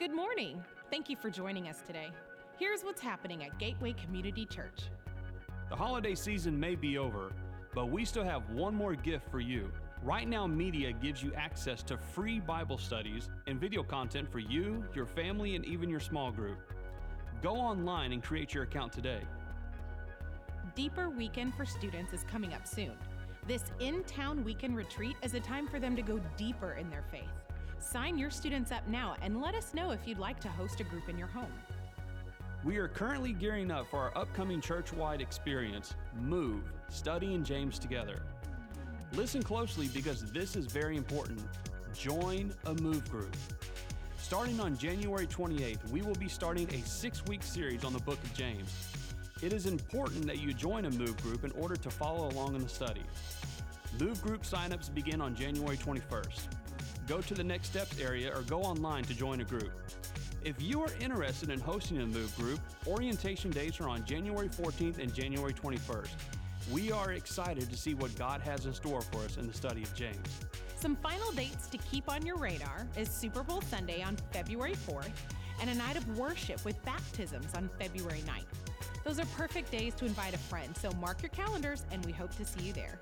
Good morning. Thank you for joining us today. Here's what's happening at Gateway Community Church. The holiday season may be over, but we still have one more gift for you. Right Now Media gives you access to free Bible studies and video content for you, your family, and even your small group. Go online and create your account today. Deeper Weekend for Students is coming up soon. This in town weekend retreat is a time for them to go deeper in their faith. Sign your students up now and let us know if you'd like to host a group in your home. We are currently gearing up for our upcoming church wide experience, Move, Study, studying James together. Listen closely because this is very important. Join a Move group. Starting on January 28th, we will be starting a six week series on the book of James. It is important that you join a Move group in order to follow along in the study. Move group signups begin on January 21st. Go to the Next Steps area or go online to join a group. If you are interested in hosting a Move group, orientation dates are on January 14th and January 21st. We are excited to see what God has in store for us in the study of James. Some final dates to keep on your radar is Super Bowl Sunday on February 4th and a night of worship with baptisms on February 9th. Those are perfect days to invite a friend, so mark your calendars and we hope to see you there.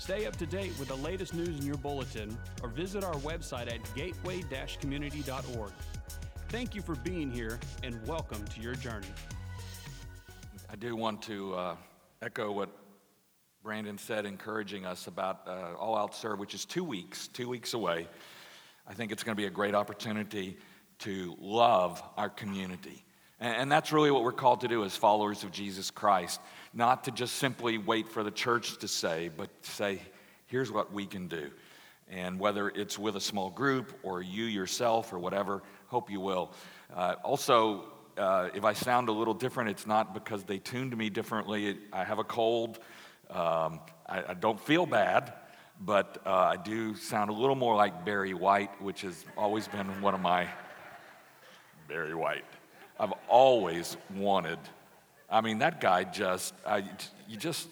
Stay up to date with the latest news in your bulletin or visit our website at gateway community.org. Thank you for being here and welcome to your journey. I do want to uh, echo what Brandon said, encouraging us about uh, All Out Serve, which is two weeks, two weeks away. I think it's going to be a great opportunity to love our community. And, that's really what we're called to do as followers of Jesus Christ. Not to just simply wait for the church to say, but say, here's what we can do. And whether it's with a small group or you yourself or whatever, Hope you will. Uh, also, uh, if I sound a little different, it's not because they tuned me differently. I have a cold. Um, I, I, don't feel bad, but uh, I do sound a little more like Barry White, which has always been one of my. Barry White. I've always wanted. I mean, that guy just, I, you just,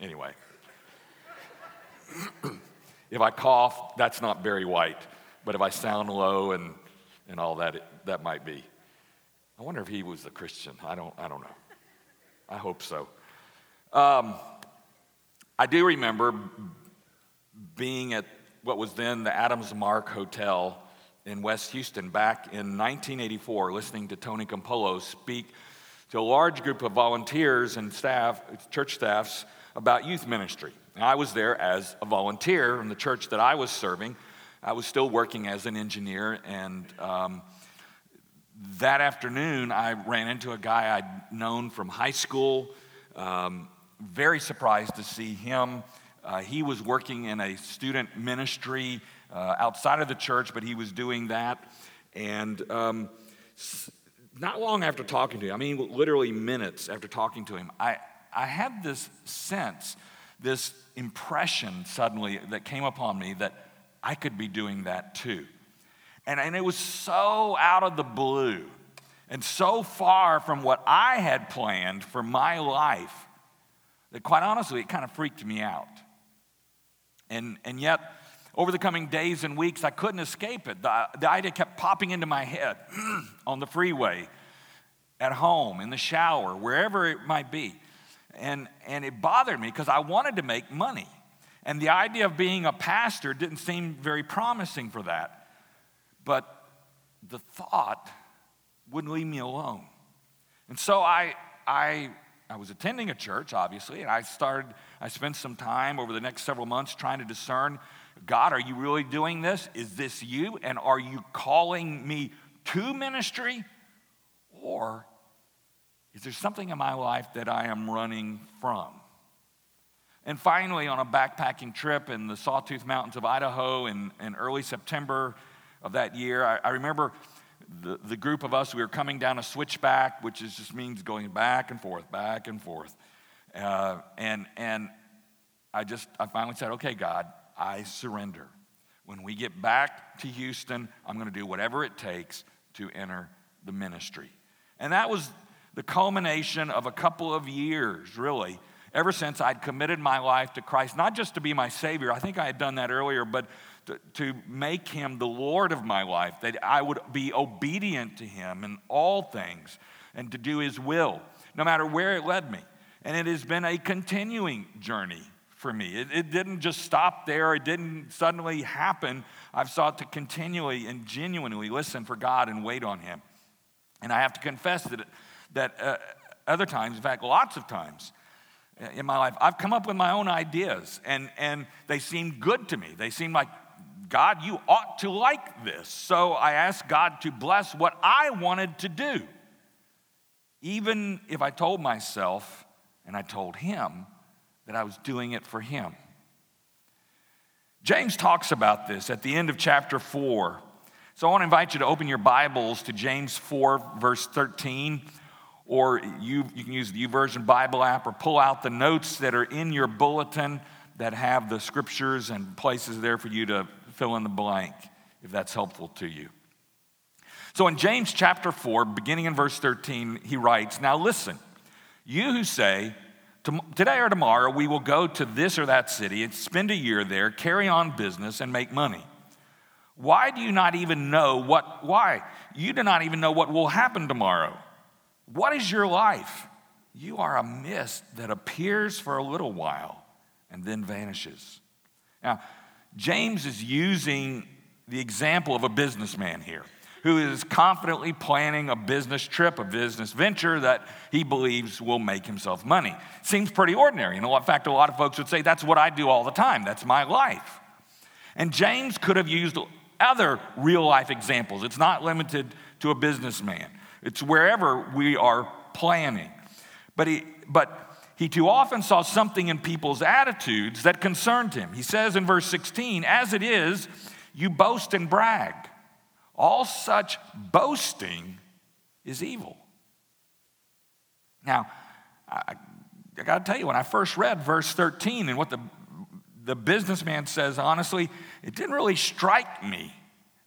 anyway. if I cough, that's not Barry White. But if I sound low and and all that that might be. I wonder if he was a Christian. I don't, I don't know. I hope so. Um, I do remember being at what was then the Adams Mark Hotel in West Houston back in 1984, listening to Tony Campolo speak to a large group of volunteers and staff, church staffs, about youth ministry. And I was there as a volunteer in the church that I was serving. I was still working as an engineer, and um, that afternoon I ran into a guy I'd known from high school. Um, very surprised to see him. Uh, he was working in a student ministry uh, outside of the church, but he was doing that. And um, not long after talking to him, I mean, literally minutes after talking to him, I, I had this sense, this impression suddenly that came upon me that I could be doing that too. And, and it was so out of the blue and so far from what I had planned for my life that, quite honestly, it kind of freaked me out. And, and yet, over the coming days and weeks, I couldn't escape it. The, the idea kept popping into my head on the freeway, at home, in the shower, wherever it might be. And, and it bothered me because I wanted to make money. And the idea of being a pastor didn't seem very promising for that. But the thought wouldn't leave me alone. And so I, I, I was attending a church, obviously, and I started, I spent some time over the next several months trying to discern God, are you really doing this? Is this you? And are you calling me to ministry? Or is there something in my life that I am running from? And finally, on a backpacking trip in the Sawtooth Mountains of Idaho in, in early September of that year, I, I remember the, the group of us, we were coming down a switchback, which is, just means going back and forth, back and forth. Uh, and, and I just, I finally said, okay, God, I surrender. When we get back to Houston, I'm going to do whatever it takes to enter the ministry. And that was the culmination of a couple of years, really, ever since I'd committed my life to Christ, not just to be my Savior, I think I had done that earlier, but to, to make Him the Lord of my life, that I would be obedient to Him in all things and to do His will, no matter where it led me. And it has been a continuing journey for me. It, it, didn't just stop there, it didn't suddenly happen. I've sought to continually and genuinely listen for God and wait on Him. And I have to confess that, that uh, other times, in fact, lots of times in my life, I've come up with my own ideas and, and they seem good to me. They seem like, God, you ought to like this. So I asked God to bless what I wanted to do. Even if I told myself and I told Him that I was doing it for Him. James talks about this at the end of chapter 4. So I want to invite you to open your Bibles to James 4, verse 13, or you, you can use the YouVersion Bible app or pull out the notes that are in your bulletin that have the scriptures and places there for you to fill in the blank if that's helpful to you. So in James chapter 4, beginning in verse 13, he writes, Now listen, you who say, Today or tomorrow, we will go to this or that city and spend a year there, carry on business, and make money. Why do you not even know what, why? You do not even know what will happen tomorrow. What is your life? You are a mist that appears for a little while and then vanishes. Now, James is using the example of a businessman here who is confidently planning a business trip, a business venture that he believes will make himself money. Seems pretty ordinary. In fact, a lot of folks would say, that's what I do all the time, that's my life. And James could have used other real life examples. It's not limited to a businessman, it's wherever we are planning. But he, but he too often saw something in people's attitudes that concerned him. He says in verse 16, As it is, you boast and brag. All such boasting is evil. Now, I, I got to tell you, when I first read verse 13 and what the, the businessman says, honestly, it didn't really strike me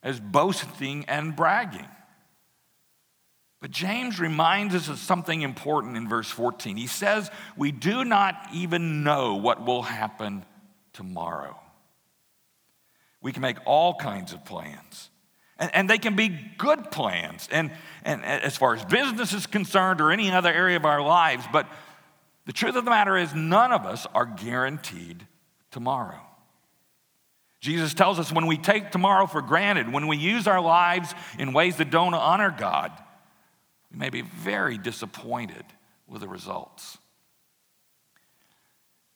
as boasting and bragging. But James reminds us of something important in verse 14. He says, We do not even know what will happen tomorrow. We can make all kinds of plans. And, and they can be good plans, and, and as far as business is concerned or any other area of our lives. But the truth of the matter is, none of us are guaranteed tomorrow. Jesus tells us when we take tomorrow for granted, when we use our lives in ways that don't honor God, we may be very disappointed with the results.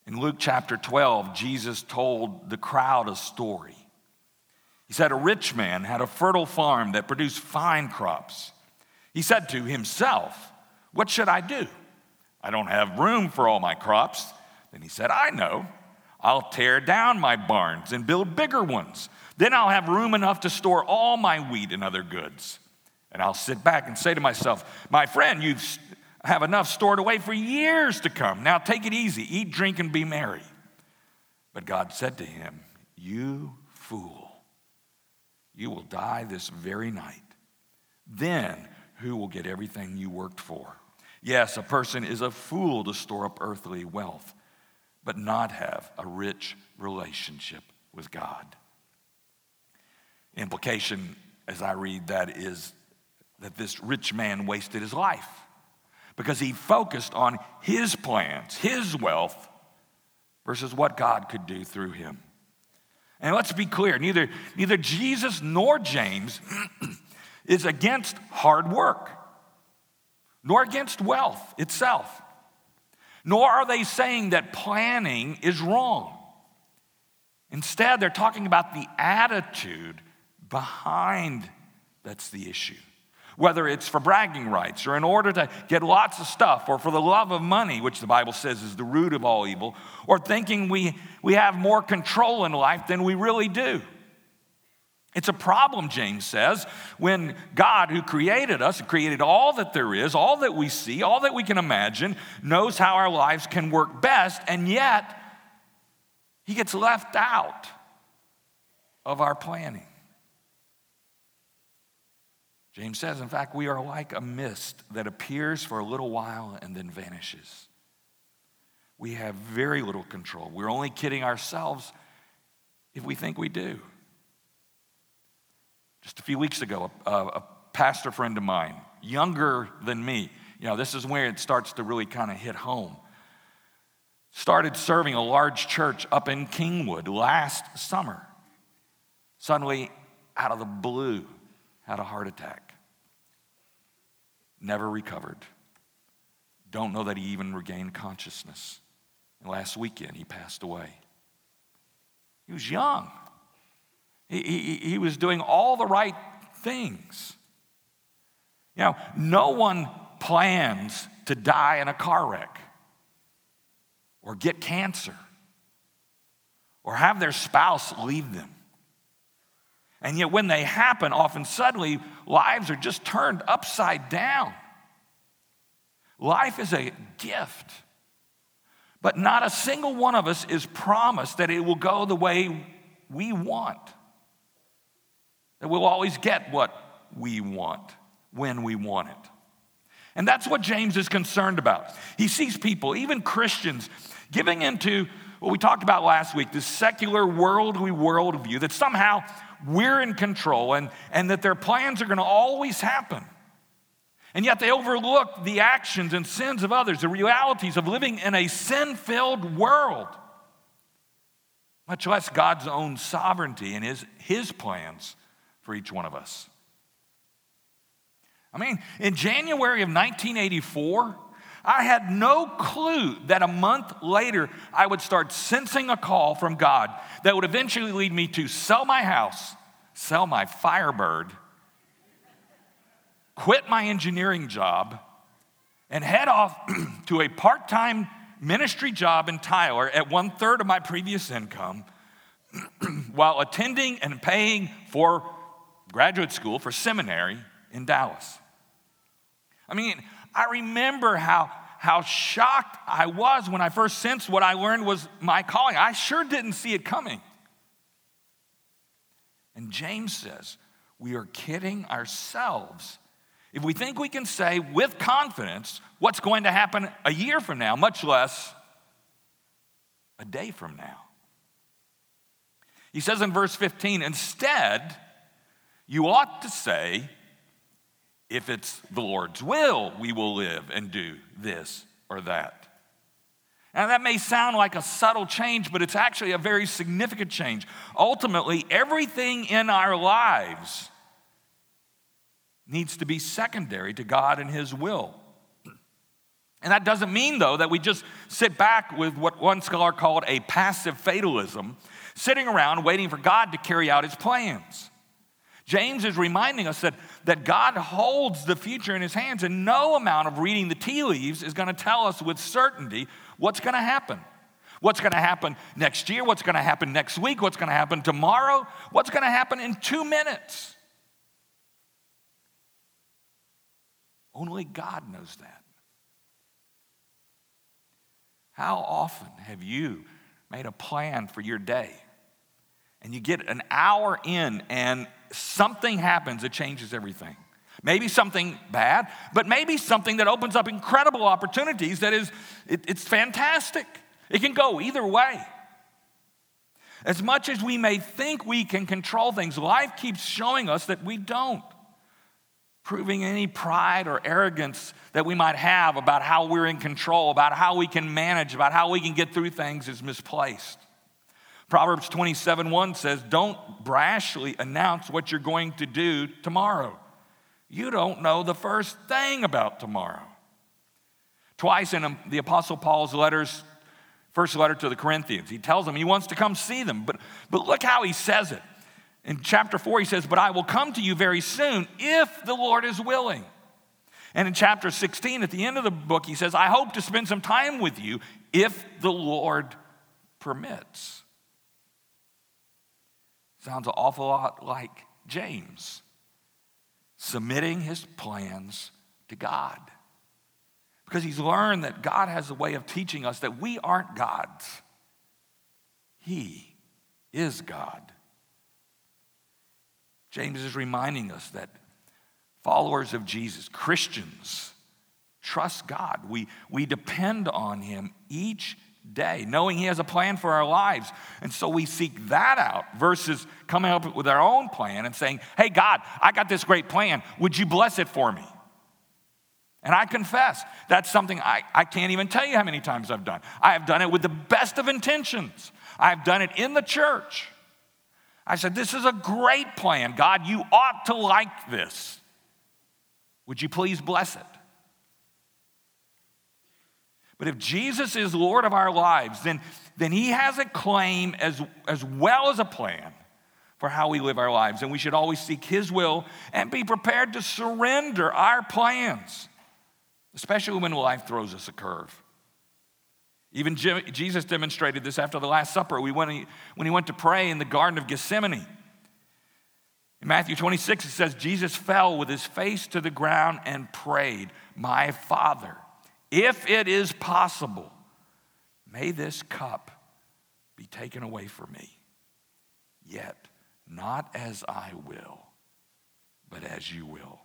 In Luke chapter 12, Jesus told the crowd a story. He said, A rich man had a fertile farm that produced fine crops. He said to himself, What should I do? I don't have room for all my crops. Then he said, I know. I'll tear down my barns and build bigger ones. Then I'll have room enough to store all my wheat and other goods. And I'll sit back and say to myself, My friend, you have enough stored away for years to come. Now take it easy, eat, drink, and be merry. But God said to him, You fool. You will die this very night. Then who will get everything you worked for? Yes, a person is a fool to store up earthly wealth, but not have a rich relationship with God. Implication, as I read that, is that this rich man wasted his life because he focused on his plans, his wealth, versus what God could do through him. And let's be clear neither, neither Jesus nor James is against hard work, nor against wealth itself, nor are they saying that planning is wrong. Instead, they're talking about the attitude behind that's the issue whether it's for bragging rights or in order to get lots of stuff or for the love of money, which the Bible says is the root of all evil, or thinking we, we have more control in life than we really do. It's a problem, James says, when God, who created us, created all that there is, all that we see, all that we can imagine, knows how our lives can work best, and yet he gets left out of our planning. James says, in fact, we are like a mist that appears for a little while and then vanishes. we have very little control. We're only kidding ourselves if we think we do. Just a few weeks ago, a, a pastor friend of mine, younger than me, you know, this is where it starts to really kind of hit home, started serving a large church up in Kingwood last summer. Suddenly, out of the blue, had a heart attack. Never recovered. Don't know that he even regained consciousness. And last weekend, he passed away. He was young. He, he, he was doing all the right things. You know, no one plans to die in a car wreck or get cancer or have their spouse leave them. And yet, when they happen, often suddenly lives are just turned upside down. Life is a gift, but not a single one of us is promised that it will go the way we want, that we'll always get what we want when we want it. And that's what James is concerned about. He sees people, even Christians, giving into what we talked about last week this secular worldly worldview that somehow we're in control and, and that their plans are going to always happen. And yet they overlook the actions and sins of others, the realities of living in a sin filled world, much less God's own sovereignty and his, his plans for each one of us. I mean, in January of 1984, I had no clue that a month later I would start sensing a call from God that would eventually lead me to sell my house, sell my Firebird, quit my engineering job, and head off to a part time ministry job in Tyler at one third of my previous income while attending and paying for graduate school, for seminary in Dallas. I mean, I remember how, how shocked I was when I first sensed what I learned was my calling. I sure didn't see it coming. And James says, we are kidding ourselves if we think we can say with confidence what's going to happen a year from now, much less a day from now. He says in verse 15, instead, you ought to say, if it's the Lord's will, we will live and do this or that. Now, that may sound like a subtle change, but it's actually a very significant change. Ultimately, everything in our lives needs to be secondary to God and His will. And that doesn't mean, though, that we just sit back with what one scholar called a passive fatalism, sitting around waiting for God to carry out His plans. James is reminding us that, that God holds the future in his hands, and no amount of reading the tea leaves is going to tell us with certainty what's going to happen. What's going to happen next year? What's going to happen next week? What's going to happen tomorrow? What's going to happen in two minutes? Only God knows that. How often have you made a plan for your day and you get an hour in and something happens that changes everything. Maybe something bad, but maybe something that opens up incredible opportunities that is, it, it's fantastic. It can go either way. As much as we may think we can control things, life keeps showing us that we don't. Proving any pride or arrogance that we might have about how we're in control, about how we can manage, about how we can get through things is misplaced. Proverbs 27 1 says, Don't brashly announce what you're going to do tomorrow. You don't know the first thing about tomorrow. Twice in um, the Apostle Paul's letters, first letter to the Corinthians, he tells them he wants to come see them. But, but look how he says it. In chapter 4, he says, But I will come to you very soon if the Lord is willing. And in chapter 16, at the end of the book, he says, I hope to spend some time with you if the Lord permits. Sounds an awful lot like James submitting his plans to God. Because he's learned that God has a way of teaching us that we aren't gods, He is God. James is reminding us that followers of Jesus, Christians, trust God. We, we depend on Him each day, knowing He has a plan for our lives. And so we seek that out versus coming up with our own plan and saying, Hey, God, I got this great plan. Would you bless it for me? And I confess, that's something I, I can't even tell you how many times I've done. I have done it with the best of intentions, I've done it in the church. I said, This is a great plan. God, you ought to like this. Would you please bless it? But if Jesus is Lord of our lives, then, then he has a claim as, as well as a plan for how we live our lives. And we should always seek his will and be prepared to surrender our plans, especially when life throws us a curve. Even Jesus demonstrated this after the Last Supper when he, when he went to pray in the Garden of Gethsemane. In Matthew 26, it says, Jesus fell with his face to the ground and prayed, My Father, if it is possible, may this cup be taken away from me. Yet, not as I will, but as you will.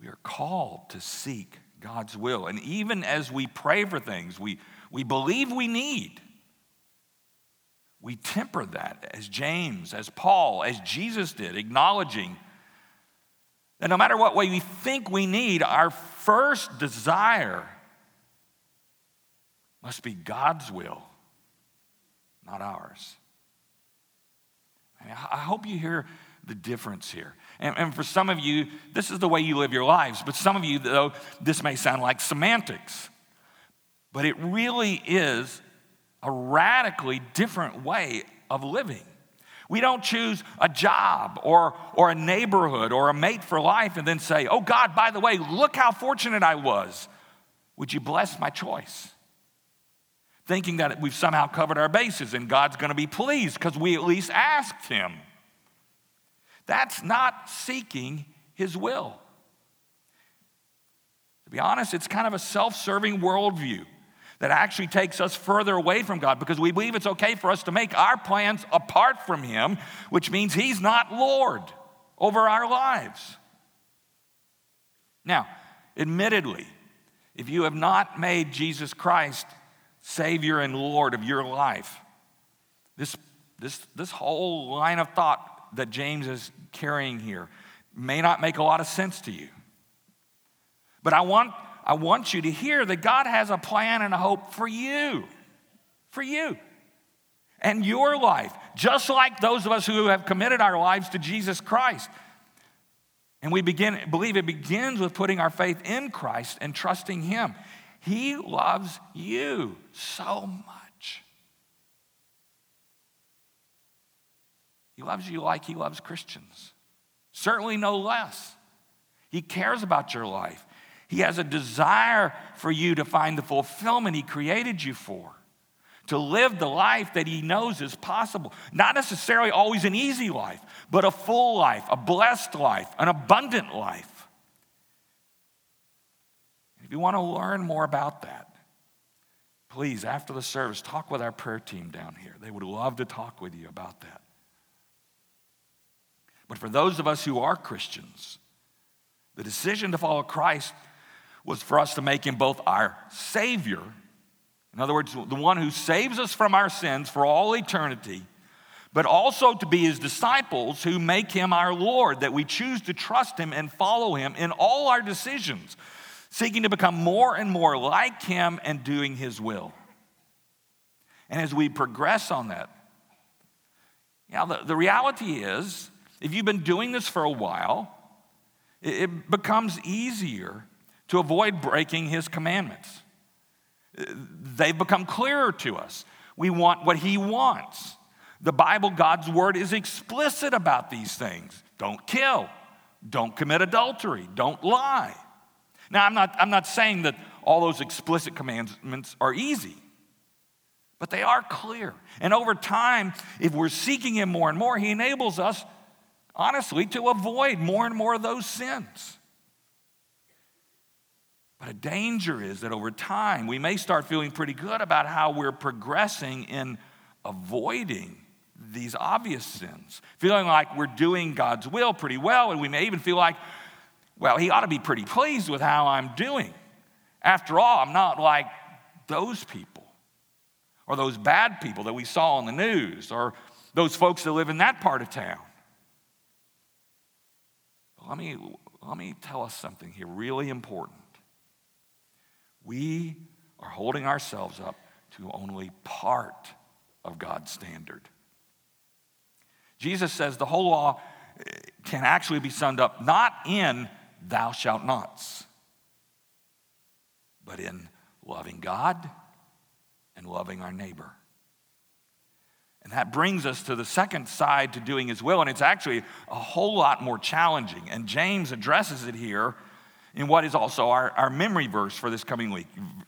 We are called to seek God's will. And even as we pray for things we, we believe we need, we temper that as James, as Paul, as Jesus did, acknowledging that no matter what way we think we need, our first desire must be God's will, not ours. I hope you hear the difference here. And, and, for some of you, this is the way you live your lives. But some of you, though, this may sound like semantics. But it really is a radically different way of living. We don't choose a job or, or a neighborhood or a mate for life and then say, oh God, by the way, look how fortunate I was. Would you bless my choice? Thinking that we've somehow covered our bases and God's going to be pleased because we at least asked Him. That's not seeking His will. To be honest, it's kind of a self serving worldview that actually takes us further away from God because we believe it's okay for us to make our plans apart from Him, which means He's not Lord over our lives. Now, admittedly, if you have not made Jesus Christ Savior and Lord of your life, this, this, this whole line of thought that James is carrying here may not make a lot of sense to you. But I want I want you to hear that God has a plan and a hope for you, for you and your life, just like those of us who have committed our lives to Jesus Christ. And we begin, believe it begins with putting our faith in Christ and trusting Him. He loves you so much. He loves you like He loves Christians, certainly no less. He cares about your life. He has a desire for you to find the fulfillment He created you for, to live the life that He knows is possible. Not necessarily always an easy life, but a full life, a blessed life, an abundant life. If you want to learn more about that, please, after the service, talk with our prayer team down here. They would love to talk with you about that. But for those of us who are Christians, the decision to follow Christ was for us to make him both our Savior, in other words, the one who saves us from our sins for all eternity, but also to be his disciples who make him our Lord, that we choose to trust him and follow him in all our decisions, seeking to become more and more like him and doing his will. And as we progress on that, now the, the reality is, if you've been doing this for a while, it, it becomes easier to avoid breaking his commandments. They've become clearer to us. We want what he wants. The Bible, God's word, is explicit about these things. Don't kill, don't commit adultery, don't lie. Now, I'm not, I'm not saying that all those explicit commandments are easy, but they are clear. And over time, if we're seeking Him more and more, He enables us, honestly, to avoid more and more of those sins. But a danger is that over time, we may start feeling pretty good about how we're progressing in avoiding these obvious sins, feeling like we're doing God's will pretty well, and we may even feel like well, he ought to be pretty pleased with how I'm doing. After all, I'm not like those people or those bad people that we saw on the news or those folks that live in that part of town. Let me, let me tell us something here really important. We are holding ourselves up to only part of God's standard. Jesus says the whole law eh, can actually be summed up not in thou shalt nots, but in loving God and loving our neighbor. And that brings us to the second side to doing his will, and it's actually a whole lot more challenging. And James addresses it here in what is also our, our memory verse for this coming week.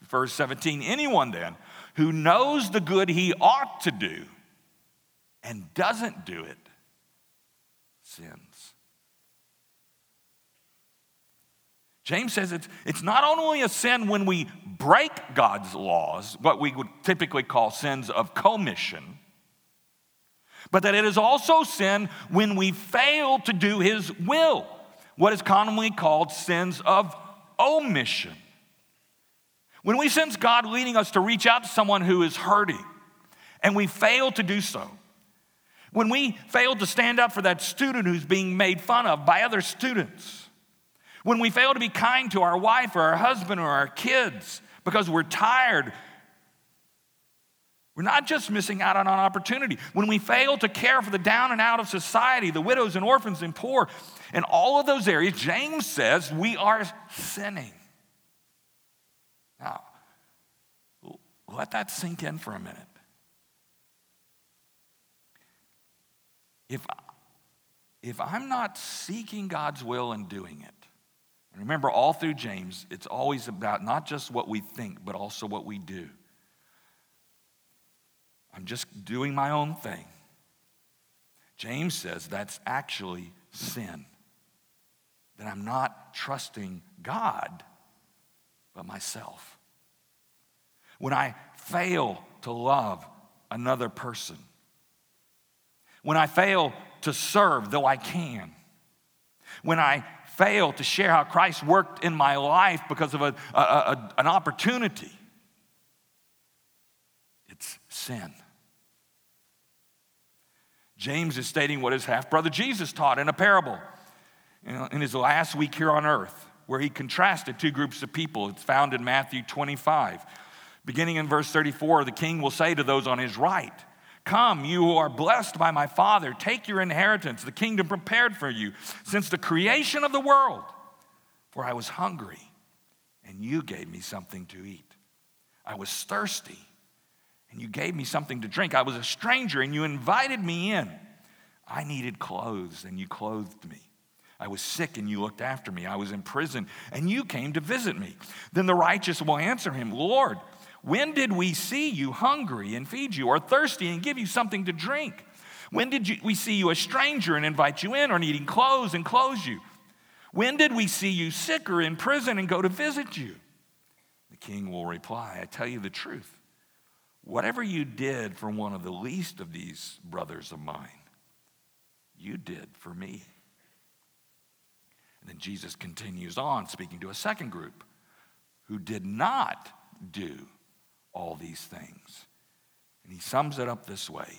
Verse 17 Anyone then who knows the good he ought to do and doesn't do it sins. James says it's, it's not only a sin when we break God's laws, what we would typically call sins of commission, but that it is also sin when we fail to do his will, what is commonly called sins of omission. When we sense God leading us to reach out to someone who is hurting and we fail to do so, when we fail to stand up for that student who's being made fun of by other students, when we fail to be kind to our wife or our husband or our kids because we're tired, we're not just missing out on an opportunity. When we fail to care for the down and out of society, the widows and orphans and poor, in all of those areas, James says we are sinning. Now, let that sink in for a minute. If, if I'm not seeking God's will and doing it, and remember, all through James, it's always about not just what we think, but also what we do. I'm just doing my own thing. James says that's actually sin. That I'm not trusting God, but myself. When I fail to love another person, when I fail to serve, though I can, when I fail to share how Christ worked in my life because of a, a, a, an opportunity, it's sin. James is stating what his half brother Jesus taught in a parable in his last week here on earth, where he contrasted two groups of people. It's found in Matthew 25. Beginning in verse 34, the king will say to those on his right, Come, you who are blessed by my Father, take your inheritance, the kingdom prepared for you since the creation of the world. For I was hungry, and you gave me something to eat. I was thirsty, and you gave me something to drink. I was a stranger, and you invited me in. I needed clothes, and you clothed me. I was sick, and you looked after me. I was in prison, and you came to visit me. Then the righteous will answer him, Lord, when did we see you hungry and feed you, or thirsty and give you something to drink? When did you, we see you a stranger and invite you in, or needing clothes and clothe you? When did we see you sick or in prison and go to visit you? The king will reply, I tell you the truth. Whatever you did for one of the least of these brothers of mine, you did for me. And then Jesus continues on, speaking to a second group who did not do all these things. And he sums it up this way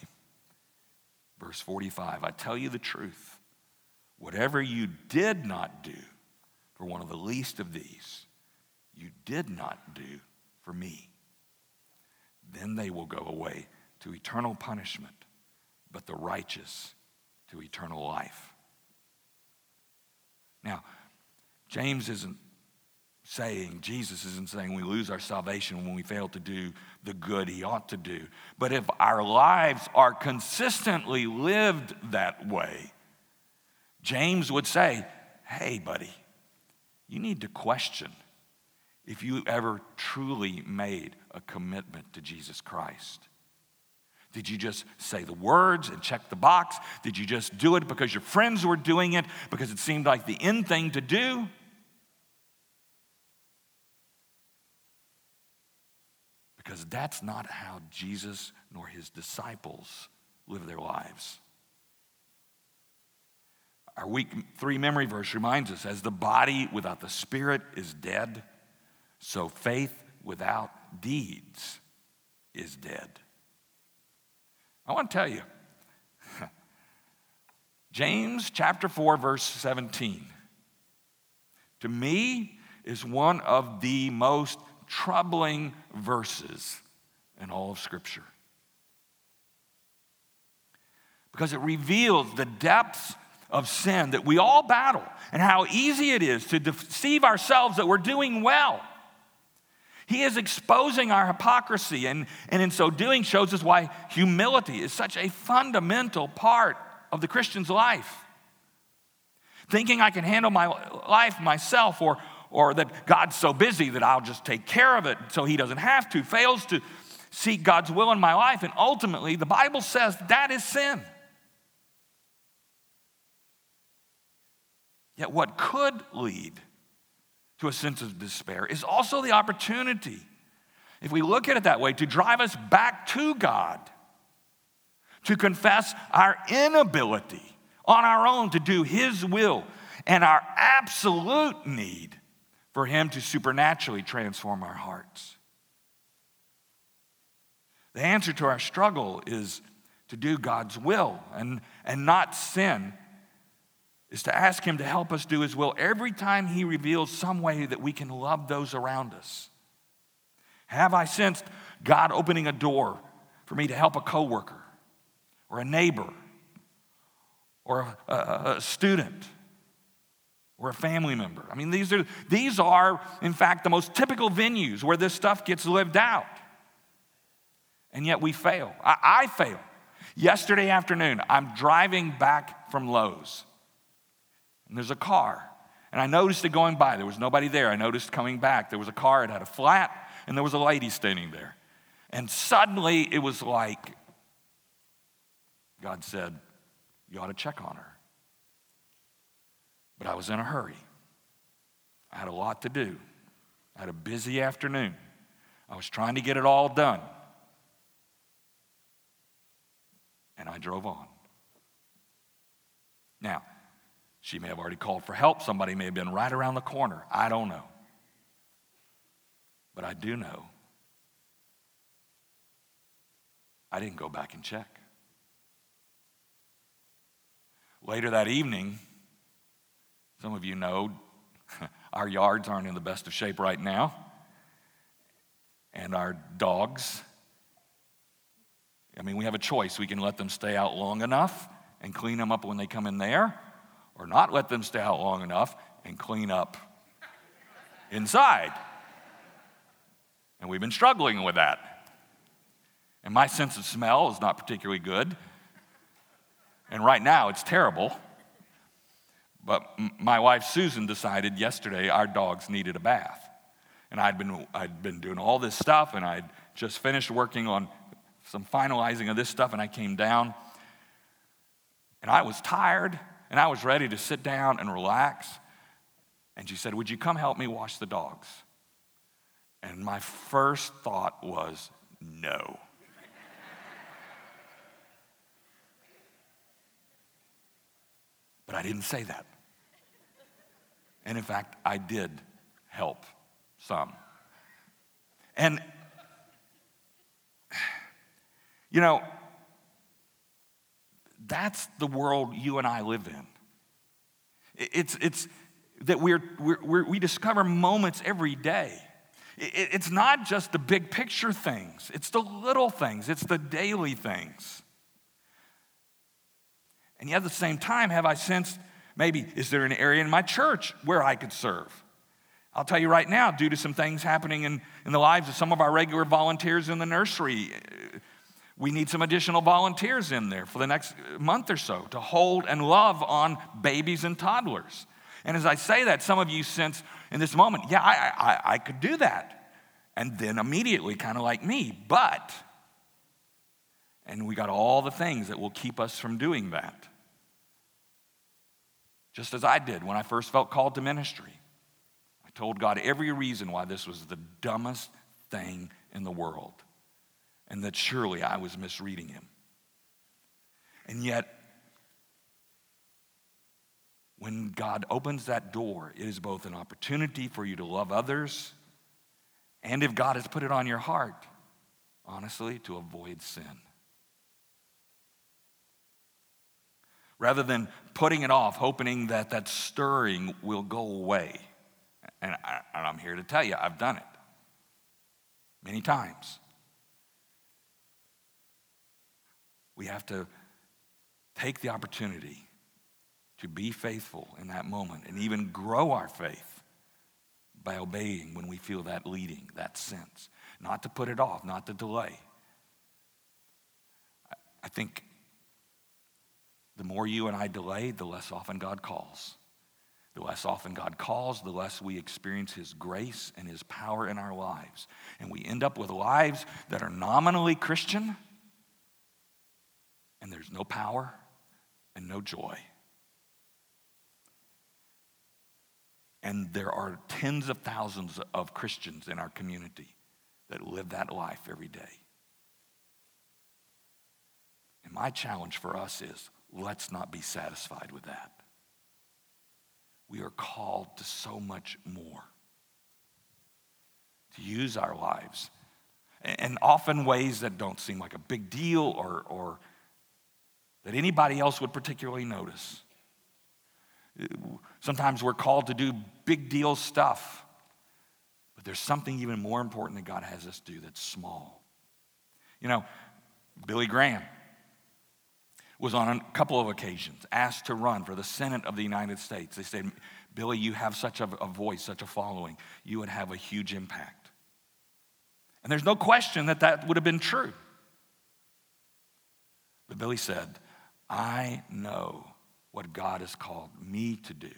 verse 45 I tell you the truth, whatever you did not do for one of the least of these, you did not do for me. Then they will go away to eternal punishment, but the righteous to eternal life. Now, James isn't saying, Jesus isn't saying we lose our salvation when we fail to do the good he ought to do. But if our lives are consistently lived that way, James would say, hey, buddy, you need to question if you ever truly made a commitment to Jesus Christ. Did you just say the words and check the box? Did you just do it because your friends were doing it, because it seemed like the end thing to do? Because that's not how Jesus nor his disciples live their lives. Our week three memory verse reminds us as the body without the spirit is dead, so faith without deeds is dead. I want to tell you, James chapter 4, verse 17, to me is one of the most troubling verses in all of Scripture. Because it reveals the depths of sin that we all battle and how easy it is to deceive ourselves that we're doing well. He is exposing our hypocrisy, and, and in so doing, shows us why humility is such a fundamental part of the Christian's life. Thinking I can handle my life myself, or, or that God's so busy that I'll just take care of it so He doesn't have to, fails to seek God's will in my life. And ultimately, the Bible says that is sin. Yet, what could lead to a sense of despair is also the opportunity, if we look at it that way, to drive us back to God, to confess our inability on our own to do His will and our absolute need for Him to supernaturally transform our hearts. The answer to our struggle is to do God's will and, and not sin is to ask Him to help us do His will every time He reveals some way that we can love those around us. Have I sensed God opening a door for me to help a coworker or a neighbor or a, a, a student or a family member? I mean, these are, these are, in fact, the most typical venues where this stuff gets lived out. And yet we fail. I, I fail. Yesterday afternoon, I'm driving back from Lowe's and there's a car. And I noticed it going by. There was nobody there. I noticed coming back. There was a car, it had a flat, and there was a lady standing there. And suddenly it was like God said, You ought to check on her. But I was in a hurry. I had a lot to do. I had a busy afternoon. I was trying to get it all done. And I drove on. Now, she may have already called for help. Somebody may have been right around the corner. I don't know. But I do know I didn't go back and check. Later that evening, some of you know our yards aren't in the best of shape right now. And our dogs, I mean, we have a choice. We can let them stay out long enough and clean them up when they come in there, or not let them stay out long enough and clean up inside. And we've been struggling with that. And my sense of smell is not particularly good. And right now it's terrible. But my wife Susan decided yesterday our dogs needed a bath. And I'd been, I'd been doing all this stuff, and I'd just finished working on some finalizing of this stuff, and I came down. And I was tired, and I was ready to sit down and relax. And she said, Would you come help me wash the dogs? And my first thought was, No. but I didn't say that. And in fact, I did help some. And, you know, that's the world you and I live in. It's, it's that we're, we're, we discover moments every day. It's not just the big picture things, it's the little things, it's the daily things. And yet at the same time, have I sensed maybe, is there an area in my church where I could serve? I'll tell you right now, due to some things happening in, in the lives of some of our regular volunteers in the nursery, we need some additional volunteers in there for the next month or so to hold and love on babies and toddlers. And as I say that, some of you sense in this moment, yeah, I, I, I could do that. And then immediately, kind of like me, but, and we got all the things that will keep us from doing that. Just as I did when I first felt called to ministry. I told God every reason why this was the dumbest thing in the world and that surely I was misreading him. And yet, when God opens that door, it is both an opportunity for you to love others, and if God has put it on your heart, honestly, to avoid sin. Rather than putting it off, hoping that that stirring will go away. And, I, I'm here to tell you, I've done it many times. We have to take the opportunity to be faithful in that moment and even grow our faith by obeying when we feel that leading, that sense. Not to put it off, not to delay. I think the more you and I delay, the less often God calls. The less often God calls, the less we experience His grace and His power in our lives. And we end up with lives that are nominally Christian, and there's no power and no joy. And there are tens of thousands of Christians in our community that live that life every day. And my challenge for us is let's not be satisfied with that. We are called to so much more. To use our lives, and often ways that don't seem like a big deal or, or that anybody else would particularly notice. Sometimes we're called to do big deal stuff, but there's something even more important that God has us do that's small. You know, Billy Graham was on a couple of occasions asked to run for the Senate of the United States. They said, Billy, you have such a, a voice, such a following, you would have a huge impact. And there's no question that that would have been true. But Billy said, I know what God has called me to do.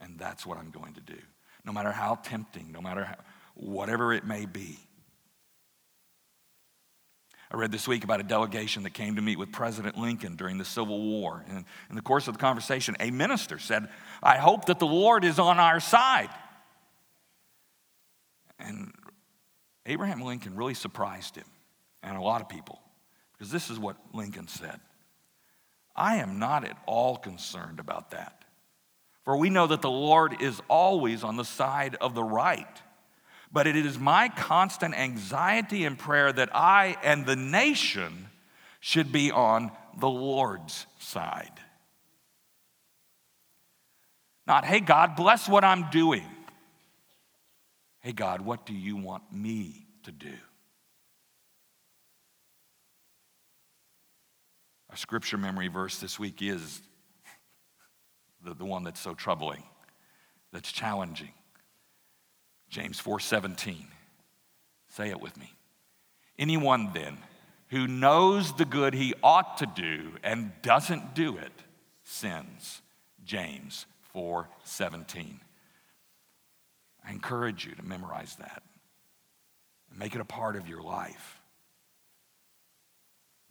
And that's what I'm going to do. No matter how tempting, no matter how, whatever it may be. I read this week about a delegation that came to meet with President Lincoln during the Civil War. And in the course of the conversation, a minister said, I hope that the Lord is on our side. And Abraham Lincoln really surprised him and a lot of people because this is what Lincoln said I am not at all concerned about that. For we know that the Lord is always on the side of the right. But it is my constant anxiety and prayer that I and the nation should be on the Lord's side. Not, hey, God, bless what I'm doing. Hey, God, what do you want me to do? Our scripture memory verse this week is the, the one that's so troubling, that's challenging. James 4:17. Say it with me. Anyone then who knows the good he ought to do and doesn't do it sins. James 4:17. I encourage you to memorize that and make it a part of your life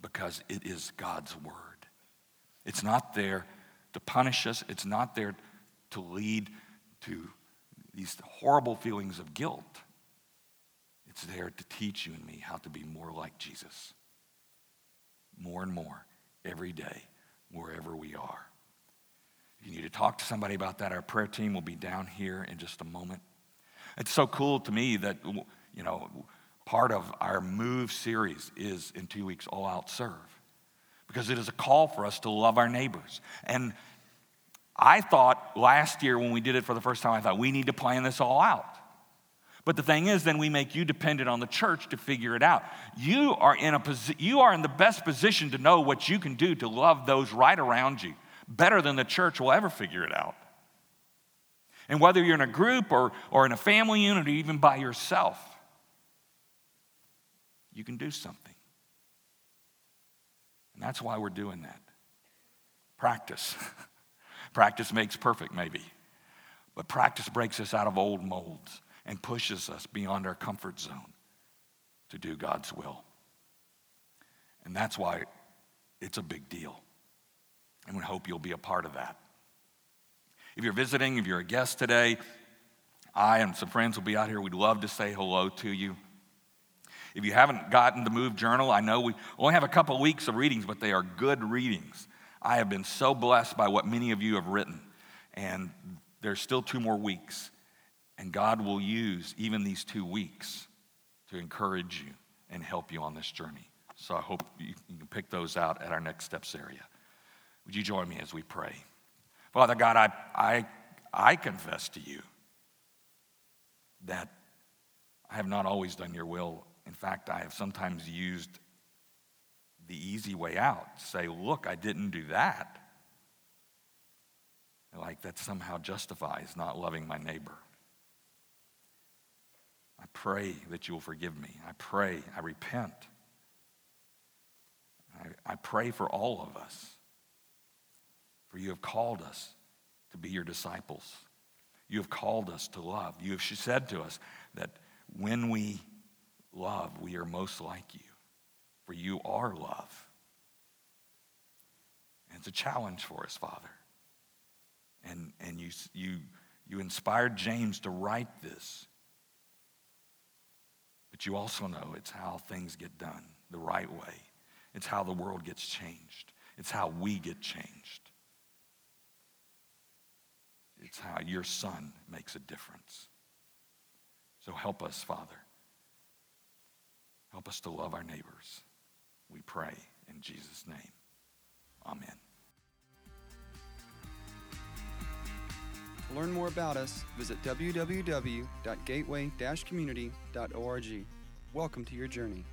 because it is God's word. It's not there to punish us, it's not there to lead to these horrible feelings of guilt. It's there to teach you and me how to be more like Jesus. More and more every day, wherever we are. If you need to talk to somebody about that, our prayer team will be down here in just a moment. It's so cool to me that, you know, part of our move series is in two weeks all out serve because it is a call for us to love our neighbors. And i thought last year when we did it for the first time i thought we need to plan this all out. But the thing is then we make you dependent on the church to figure it out. You are in a posi- you are in the best position to know what you can do to love those right around you better than the church will ever figure it out. And whether you're in a group or, or in a family unit or even by yourself you can do something. And that's why we're doing that. Practice. practice makes perfect, maybe. But practice breaks us out of old molds and pushes us beyond our comfort zone to do God's will. And that's why it's a big deal. And we hope you'll be a part of that. If you're visiting, if you're a guest today, I and some friends will be out here. We'd love to say hello to you. If you haven't gotten the Move Journal, I know we only have a couple of weeks of readings, but they are good readings. I have been so blessed by what many of you have written, and there's still two more weeks. And God will use even these two weeks to encourage you and help you on this journey. So I hope you can pick those out at our next steps area. Would you join me as we pray? Father God, I, I, I confess to you that I have not always done your will. In fact, I have sometimes used the easy way out. Say, look, I didn't do that. Like that somehow justifies not loving my neighbor. I pray that you will forgive me. I pray, I repent. I, I pray for all of us, for you have called us to be your disciples. You have called us to love. You have said to us that when we love, we are most like you for you are love. And it's a challenge for us, Father. And, and you, you, you inspired James to write this. But you also know it's how things get done the right way. It's how the world gets changed. It's how we get changed. It's how your son makes a difference. So help us, Father. Help us to love our neighbors. We pray in Jesus' name. Amen. To learn more about us, visit www.gateway-community.org. Welcome to your journey.